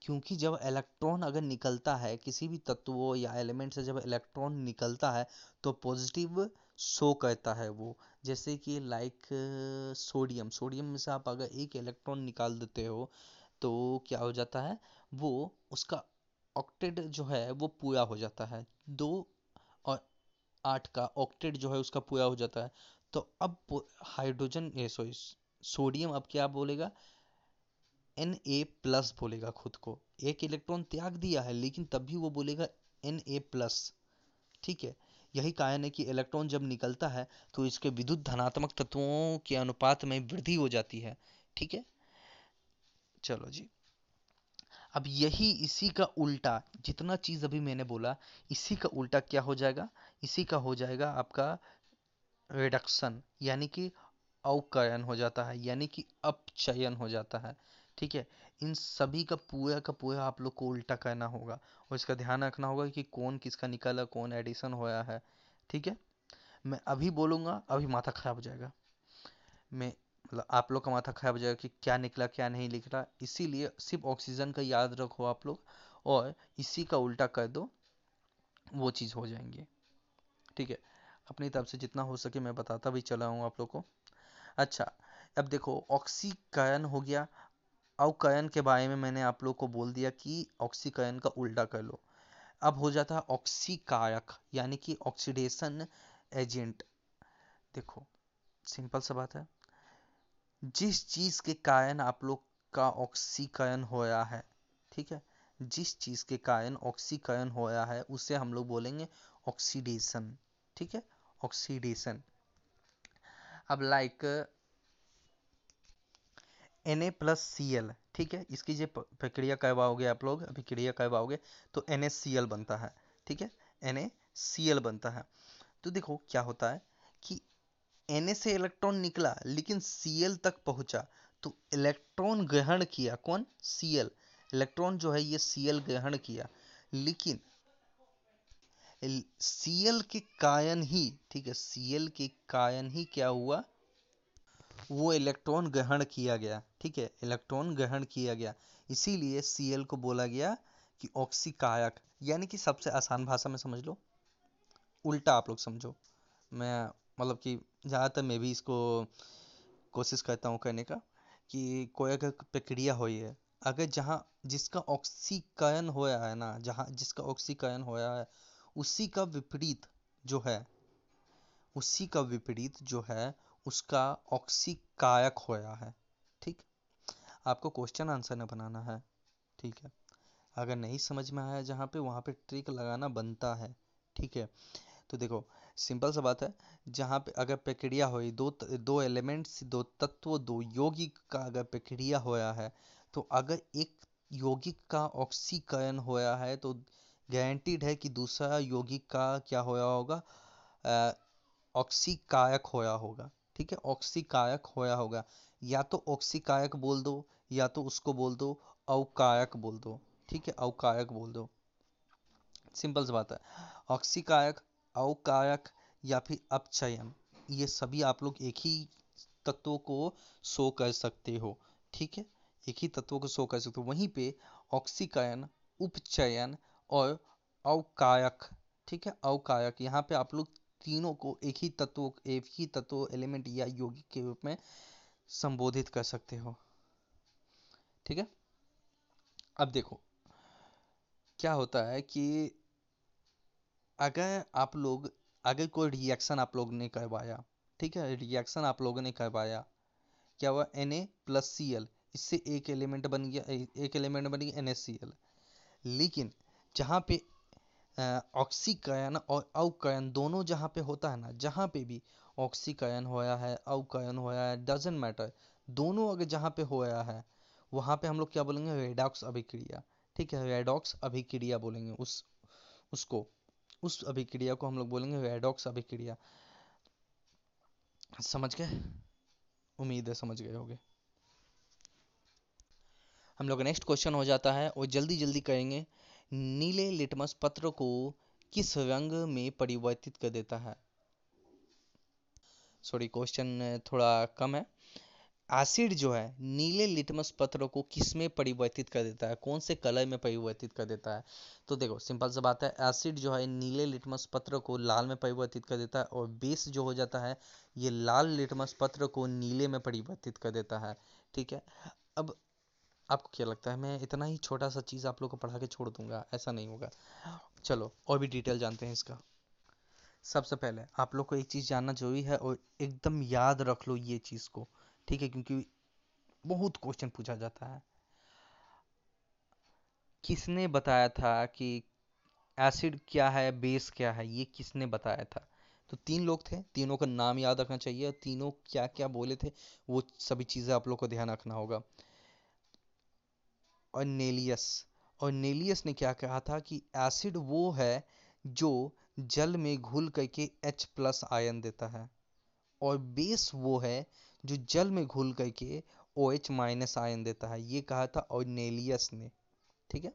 क्योंकि जब इलेक्ट्रॉन अगर निकलता है, किसी भी तत्व या एलिमेंट से जब इलेक्ट्रॉन निकलता है तो पॉजिटिव शो करता है वो। जैसे कि लाइक सोडियम सोडियम में से आप अगर एक इलेक्ट्रॉन निकाल देते हो तो क्या हो जाता है? वो उसका ऑक्टेट जो है, वो पूरा हो जाता है। दो और आठ का ऑक्टेट जो है, उसका पूरा हो जाता है। तो अब हाइड्रोजन सॉरी सोडियम अब क्या बोलेगा? एन ए प्लस बोलेगा खुद को। एक इलेक्ट्रॉन त्याग दिया है, लेकिन तब भी वो बोलेगा एन ए प्लस ठीक है? यही कारण है कि इलेक्ट्रॉन जब निकलता है तो इसके विद्युत धनात्मक तत्वों के अनुपात में वृद्धि हो जाती है। ठीक है? चलो जी। अब यही इसी का उल्टा, जितना चीज़ अभी मैंने बोला, इसी का उल्टा क्या हो जाएगा? इसी का हो जाएगा आपका रिडक्शन यानी कि अवकरण हो जाता है, यानी कि अपचयन हो जाता है। ठीक है? इन सभी का पूरा का पूरा आप लोग को उल्टा करना होगा और इसका ध्यान रखना होगा कि कौन किसका निकला, कौन एडिशन होया है, ठीक है? मैं अभी बोलूँगा, अभी माथा खराब हो जाएगा। मैं मतलब आप लोग का माथा खराब हो जाएगा कि क्या निकला, क्या नहीं निकला। इसीलिए सिर्फ़ ऑक्सीजन का याद रखो आप लोग और इसी का उल्टा कर दो, वो चीज़ हो जाएँगे। ठीक है? अपनी तरफ़ से जितना हो सके मैं बताता भी चला हूँ आप लोग को। अच्छा अब देखो ऑक्सीकरण हो गया अवकरण के बारे में मैंने आप लोग को बोल दिया कि ऑक्सीकरण का उल्टा कर लो। अब हो जाता है ऑक्सीकारक, यानी कि ऑक्सीडेशन एजेंट। देखो, सिंपल सा बात है। जिस चीज़ के कारण आप लोग का ऑक्सीकरण होया है, ठीक है? जिस चीज़ के कारण ऑक्सीकरण होया है, उसे हम लोग बोलेंगे ऑक्सीडेशन, ठीक है? ऑक्सीडेशन। अब like N A plus C L ठीक है? इसकी जो प्रक्रिया करवाओगे आप लोग? अभी क्रिया करवाओगे तो एन एस सी एल बनता है, ठीक है? एन ए सी एल बनता है। तो देखो क्या होता है कि एन ए से इलेक्ट्रॉन निकला, लेकिन सी एल तक पहुँचा तो इलेक्ट्रॉन ग्रहण किया कौन? सी एल इलेक्ट्रॉन जो है ये सी एल ग्रहण किया, लेकिन सी एल के कारण ही, ठीक है? सी एल के कारण ही क्या हुआ? वो इलेक्ट्रॉन ग्रहण किया गया, ठीक है? इलेक्ट्रॉन ग्रहण किया गया। इसीलिए सीएल को बोला गया कि ऑक्सीकारक यानी कि सबसे आसान भाषा में समझ लो। उल्टा आप लोग समझो। मैं मतलब कि ज़्यादातर मैं भी इसको कोशिश करता हूँ करने का कि कोई अगर प्रक्रिया हुई है अगर जहाँ जिसका ऑक्सीकरण होया है ना, जहाँ जिसका ऑक्सीकरण होया है, उसी का विपरीत जो है, उसी का विपरीत जो है उसका ऑक्सीकारक होया है, ठीक? आपको क्वेश्चन आंसर न बनाना है, ठीक है? अगर नहीं समझ में आया जहाँ पे, वहाँ पे ट्रिक लगाना बनता है, ठीक है? तो देखो सिंपल सा बात है, जहाँ पे अगर प्रक्रिया हुई, दो दो एलिमेंट्स दो तत्व, दो यौगिक का अगर प्रक्रिया होया है तो अगर एक यौगिक का ऑक्सीकरण होया है तो गारंटीड है कि दूसरा यौगिक का क्या होया होगा? ऑक्सीकारक होया होगा। ठीक है ऑक्सीकारक होया होगा। या तो ऑक्सीकारक बोल दो, या तो उसको बोल दो अवकारक बोल दो। ठीक है अवकारक बोल दो। सिंपल सी बात है। ऑक्सीकारक अवकारक या फिर अपचयन, ये सभी आप लोग एक ही तत्वों को शो कर सकते हो। ठीक है, एक ही तत्वों को शो कर सकते हो। वहीं पे ऑक्सीकरण उपचयन और अवकायक, ठीक है, अवकायक, यहाँ पे आप लोग तीनों को एक ही तत्व, एक ही तत्व एलिमेंट या यौगिक के रूप में संबोधित कर सकते हो। ठीक है? अब देखो, क्या होता है कि अगर आप लोग, अगर कोई रिएक्शन आप लोग ने करवाया, ठीक है? रिएक्शन आप लोगों ने करवाया, क्या हुआ? N A plus C L इससे एक एलिमेंट बन गया, एक एलिमेंट बन गया एन एस सी एल लेकिन जहाँ पे ऑक्सीकरण और अवकरण दोनों जहाँ पे होता है ना, जहाँ पे भी ऑक्सीकरण होया है अवकरण होया है डजेंट मैटर दोनों अगर जहाँ पे होया है, वहाँ पे हम लोग क्या बोलेंगे रेडॉक्स अभिक्रिया, ठीक है रेडॉक्स अभिक्रिया बोलेंगे उस, उसको, उस अभिक्रिया को हम लोग बोलेंगे रेडॉक्स अभिक्रिया। समझ गए? उम्मीद है समझ गए होगे। हम लोग नेक्स्ट क्वेश्चन हो जाता है, और जल्दी जल्दी करेंगे। नीले लिटमस पत्र को किस रंग में परिवर्तित कर देता है? सॉरी क्वेश्चन थोड़ा कम है। एसिड जो है, नीले लिटमस पत्र को किसमें परिवर्तित कर देता है? कौन से कलर में परिवर्तित कर देता है? तो देखो सिंपल सा बात है एसिड जो है, नीले लिटमस पत्र को लाल में परिवर्तित कर देता है और बेस जो हो जाता है, ये लाल लिटमस पत्र को नीले में परिवर्तित कर देता है। ठीक है? अब आपको क्या लगता है, मैं इतना ही छोटा सा चीज़ आप लोग को पढ़ा के छोड़ दूँगा? ऐसा नहीं होगा। चलो, और भी डिटेल जानते हैं इसका। सबसे पहले, आप लोग को एक चीज़ जानना ज़रूरी है और एकदम याद रख लो ये चीज़ को, ठीक है? क्योंकि बहुत क्वेश्चन पूछा जाता है। किसने बताया था कि एसिड क्या है बेस क्या है? ये किसने बताया था? तो तीन लोग थे, तीनों का नाम याद रखना चाहिए तीनों क्या क्या बोले थे, वो सभी चीज़ें आप लोग को ध्यान रखना होगा। और नेलियस। और नेलियस ने क्या कहा था कि एसिड वो है जो जल में घुल करके H प्लस आयन देता है, और बेस वो है जो जल में घुल करके ओ एच माइनस आयन देता है। ये कहा था ऑर्नेलियस ने, ठीक है?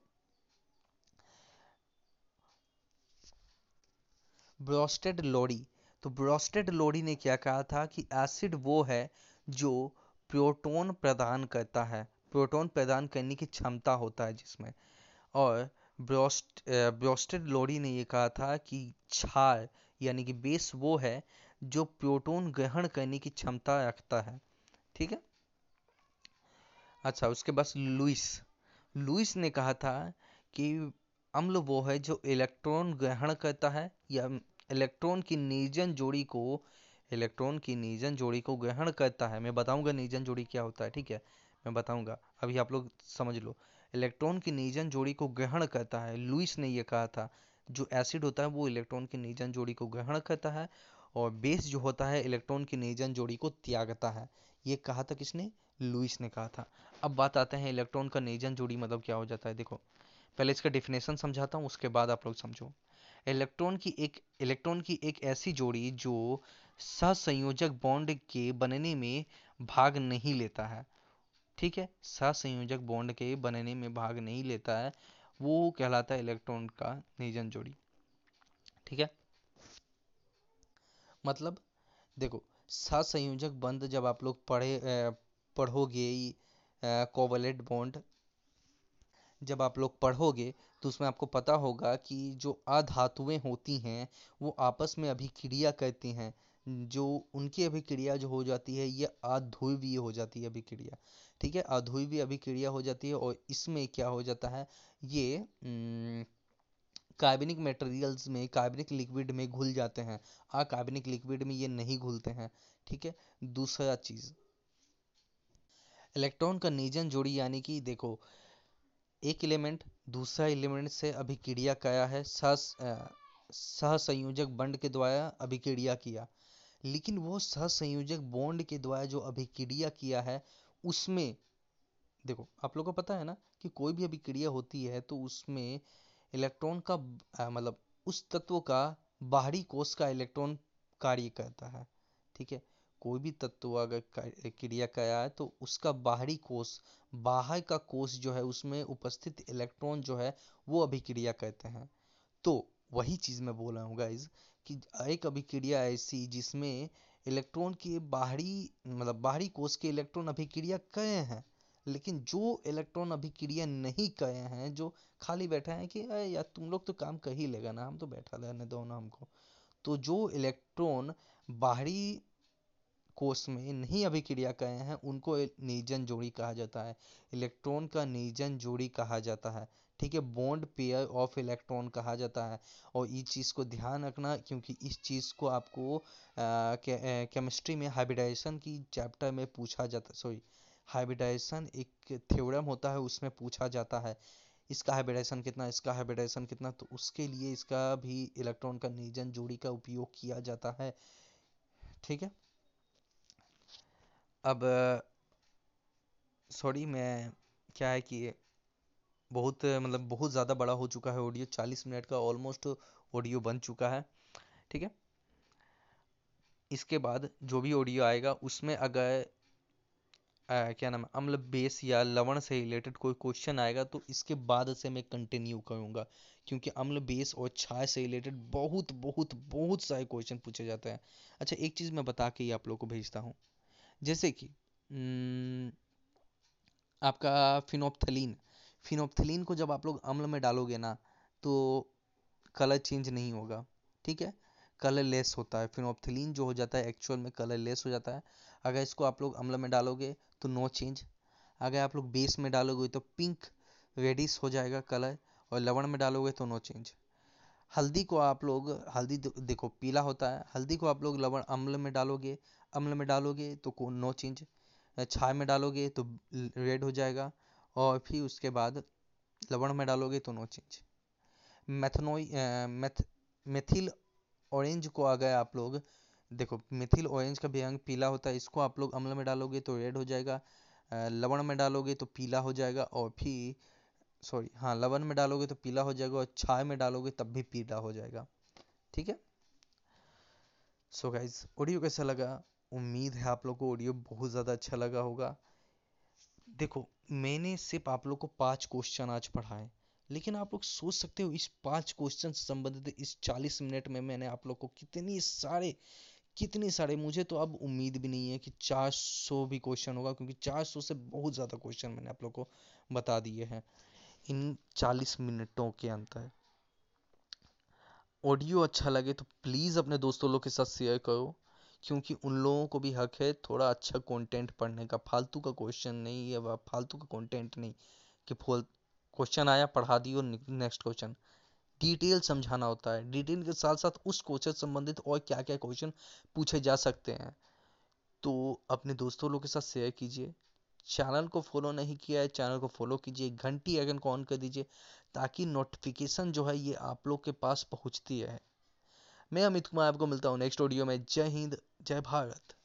Bronsted Lowry. तो ब्रोस्टेड लोडी ने क्या कहा था कि एसिड वो है जो प्रोटोन प्रदान करता है। प्रोटोन प्रदान करने की क्षमता होता है जिसमें। और ब्रोस्ट ब्रोस्टेड लोडी ने ये कहा था कि क्षार, यानी कि बेस वो है जो प्रोटोन ग्रहण करने की क्षमता रखता है। ठीक है? अच्छा उसके बाद लुइस। लुइस ने कहा था कि अम्ल वो है जो इलेक्ट्रॉन ग्रहण करता है, या इलेक्ट्रॉन की निर्जन जोड़ी को, इलेक्ट्रॉन की निर्जन जोड़ी को ग्रहण करता है। मैं बताऊँगा निर्जन जोड़ी क्या होता है, ठीक है? मैं बताऊँगा। अभी आप लोग समझ लो। इलेक्ट्रॉन की निर्जन जोड़ी को ग्रहण करता है, लुइस ने यह कहा था। जो एसिड होता है, वो इलेक्ट्रॉन की निर्जन जोड़ी को ग्रहण करता है और बेस जो होता है, इलेक्ट्रॉन की निर्जन जोड़ी को त्यागता है। ये कहा था किसने? लुइस ने कहा था। अब बात आते हैं इलेक्ट्रॉन का निजन जोड़ी मतलब क्या हो जाता है। देखो, पहले इसका डिफिनेशन समझाता हूँ, उसके बाद आप लोग समझो। इलेक्ट्रॉन की एक, इलेक्ट्रॉन की एक ऐसी जोड़ी जो सहसंयोजक बॉन्ड के बनने में भाग नहीं लेता है। ठीक है, सहसंयोजक बॉन्ड के बनने में भाग नहीं लेता है, वो कहलाता है इलेक्ट्रॉन का निर्जन जोड़ी। ठीक है? मतलब देखो, सहसंयोजक बंध जब आप लोग पढ़े पढ़ोगे कोवलेट बॉन्ड जब आप लोग पढ़ोगे तो उसमें आपको पता होगा कि जो अधातुएँ होती हैं, वो आपस में अभिक्रिया करती हैं। जो, उनकी अभिक्रिया जो हो जाती है, ये अध्रुवीय हो जाती है अभिक्रिया। ठीक है अध्रुवीय अभिक्रिया हो जाती है और इसमें क्या हो जाता है, ये कार्बनिक मटेरियल्स में कार्बनिक लिक्विड में घुल जाते हैं। अकार्बनिक लिक्विड में ये नहीं घुलते हैं, ठीक है? दूसरा चीज़ इलेक्ट्रॉन का निजन जोड़ी यानी कि देखो, एक एलिमेंट दूसरा एलिमेंट से अभिक्रिया किया है सहसंयोजक बंड के द्वारा अभिक्रिया किया। लेकिन वो सहसंयोजक बॉन्ड के द्वारा जो अभिक्रिया किया है उसमें, देखो, आप लोग को पता है ना कि कोई भी अभिक्रिया होती है तो उसमें इलेक्ट्रॉन का मतलब उस तत्व का बाहरी कोष का इलेक्ट्रॉन कार्य करता है, ठीक है? कोई भी तत्व अगर क्रिया है तो उसका बाहरी कोष, बाहर का कोष जो है, उसमें उपस्थित इलेक्ट्रॉन जो है, वो अभिक्रिया करते हैं। तो वही चीज़ मैं बोल रहा हूँ गाइज़ कि एक अभिक्रिया ऐसी जिसमें इलेक्ट्रॉन के बाहरी मतलब बाहरी कोष के इलेक्ट्रॉन अभिक्रिया करे हैं, लेकिन जो इलेक्ट्रॉन अभिक्रिया नहीं करे हैं, जो खाली बैठा है कि, अरे यार, तुम लोग तो काम कर ही लेगा ना, हम तो बैठा रहने दो ना हमको। तो जो इलेक्ट्रॉन बाहरी कोष में नहीं अभिक्रिया करे हैं, उनको निर्जन जोड़ी कहा जाता है। इलेक्ट्रॉन का निर्जन जोड़ी कहा जाता है। ठीक है बॉन्ड पेयर ऑफ़ इलेक्ट्रॉन कहा जाता है। और इस चीज़ को ध्यान रखना, क्योंकि इस चीज़ को आपको केमिस्ट्री में हाइब्रिडाइजेशन की चैप्टर में पूछा जाता सॉरी हाइब्रिडाइजेशन एक थ्योरम होता है, उसमें पूछा जाता है, इसका हाइब्रिडाइजेशन कितना, इसका हाइब्रिडाइजेशन कितना तो उसके लिए इसका भी इलेक्ट्रॉन का निर्जन जोड़ी का उपयोग किया जाता है। ठीक है? अब सॉरी मैं क्या है कि बहुत मतलब बहुत ज़्यादा बड़ा हो चुका है ऑडियो चालीस मिनट का ऑलमोस्ट ऑडियो बन चुका है ठीक है? इसके बाद जो भी ऑडियो आएगा उसमें अगर आ, क्या नाम है अम्ल बेस या लवण से रिलेटेड कोई क्वेश्चन आएगा तो इसके बाद से मैं कंटिन्यू करूँगा क्योंकि अम्ल बेस और छाय से रिलेटेड बहुत बहुत बहुत सारे क्वेश्चन पूछे जाते हैं। अच्छा एक चीज़ मैं बता के ही आप लोग को भेजता हूँ जैसे कि आपका फिनोप्थलीन फिनोप्थलीन को जब आप लोग अम्ल में डालोगे ना तो कलर चेंज नहीं होगा, ठीक है? कलर लेस होता है, फिनोप्थलीन जो हो जाता है एक्चुअल में कलर लेस हो जाता है। अगर इसको आप लोग अम्ल में डालोगे तो नो चेंज अगर आप लोग बेस में डालोगे तो पिंक रेडिस हो जाएगा कलर, और लवण में डालोगे तो नो चेंज हल्दी को आप लोग, हल्दी देखो, पीला होता है। हल्दी को आप लोग लवण अम्ल में डालोगे, अम्ल में डालोगे तो नो चेंज छाय में डालोगे तो रेड हो जाएगा। और फिर उसके बाद लवण में डालोगे तो नो चेंज मैथनोई मैथ मेथिल ऑरेंज को अगर आप लोग, देखो मिथिल ऑरेंज का भी रंग पीला होता है, इसको आप लोग अम्ल में डालोगे तो रेड हो जाएगा लवण में डालोगे तो पीला हो जाएगा और फिर सॉरी हाँ लवण में डालोगे तो पीला हो जाएगा और छाय में डालोगे तब भी पीला हो जाएगा. ठीक है? सो गाइज़ ऑडियो कैसा लगा? उम्मीद है आप लोग को ऑडियो बहुत ज़्यादा अच्छा लगा होगा. देखो, मैंने सिर्फ़ आप लोग को पाँच क्वेश्चन आज पढ़ाए, लेकिन आप लोग सोच सकते हो इस पाँच क्वेश्चन से संबंधित इस चालीस मिनट में मैंने आप लोग को कितनी सारे, कितने सारे, मुझे तो अब उम्मीद भी नहीं है कि 400 भी क्वेश्चन होगा, क्योंकि 400 से बहुत ज़्यादा क्वेश्चन मैंने आप लोग को बता दिए हैं इन 40 मिनटों के अंतर ऑडियो अच्छा लगे तो प्लीज़ अपने दोस्तों लोग के साथ शेयर करो। क्योंकि उन लोगों को भी हक है थोड़ा अच्छा कंटेंट पढ़ने का। फालतू का क्वेश्चन नहीं या फालतू का कंटेंट नहीं कि फोल क्वेश्चन आया, पढ़ा दियो नेक्स्ट क्वेश्चन डिटेल समझाना होता है। डिटेल के साथ साथ उस क्वेश्चन संबंधित और क्या क्या क्वेश्चन पूछे जा सकते हैं। तो अपने दोस्तों लोग के साथ शेयर कीजिए। चैनल को फॉलो नहीं किया है चैनल को फॉलो कीजिए। घंटी आइकन को ऑन कर दीजिए ताकि नोटिफिकेशन जो है ये आप लोग के पास पहुँचती है मैं अमित कुमार आपको मिलता हूँ नेक्स्ट ऑडियो में। जय हिंद जय भारत।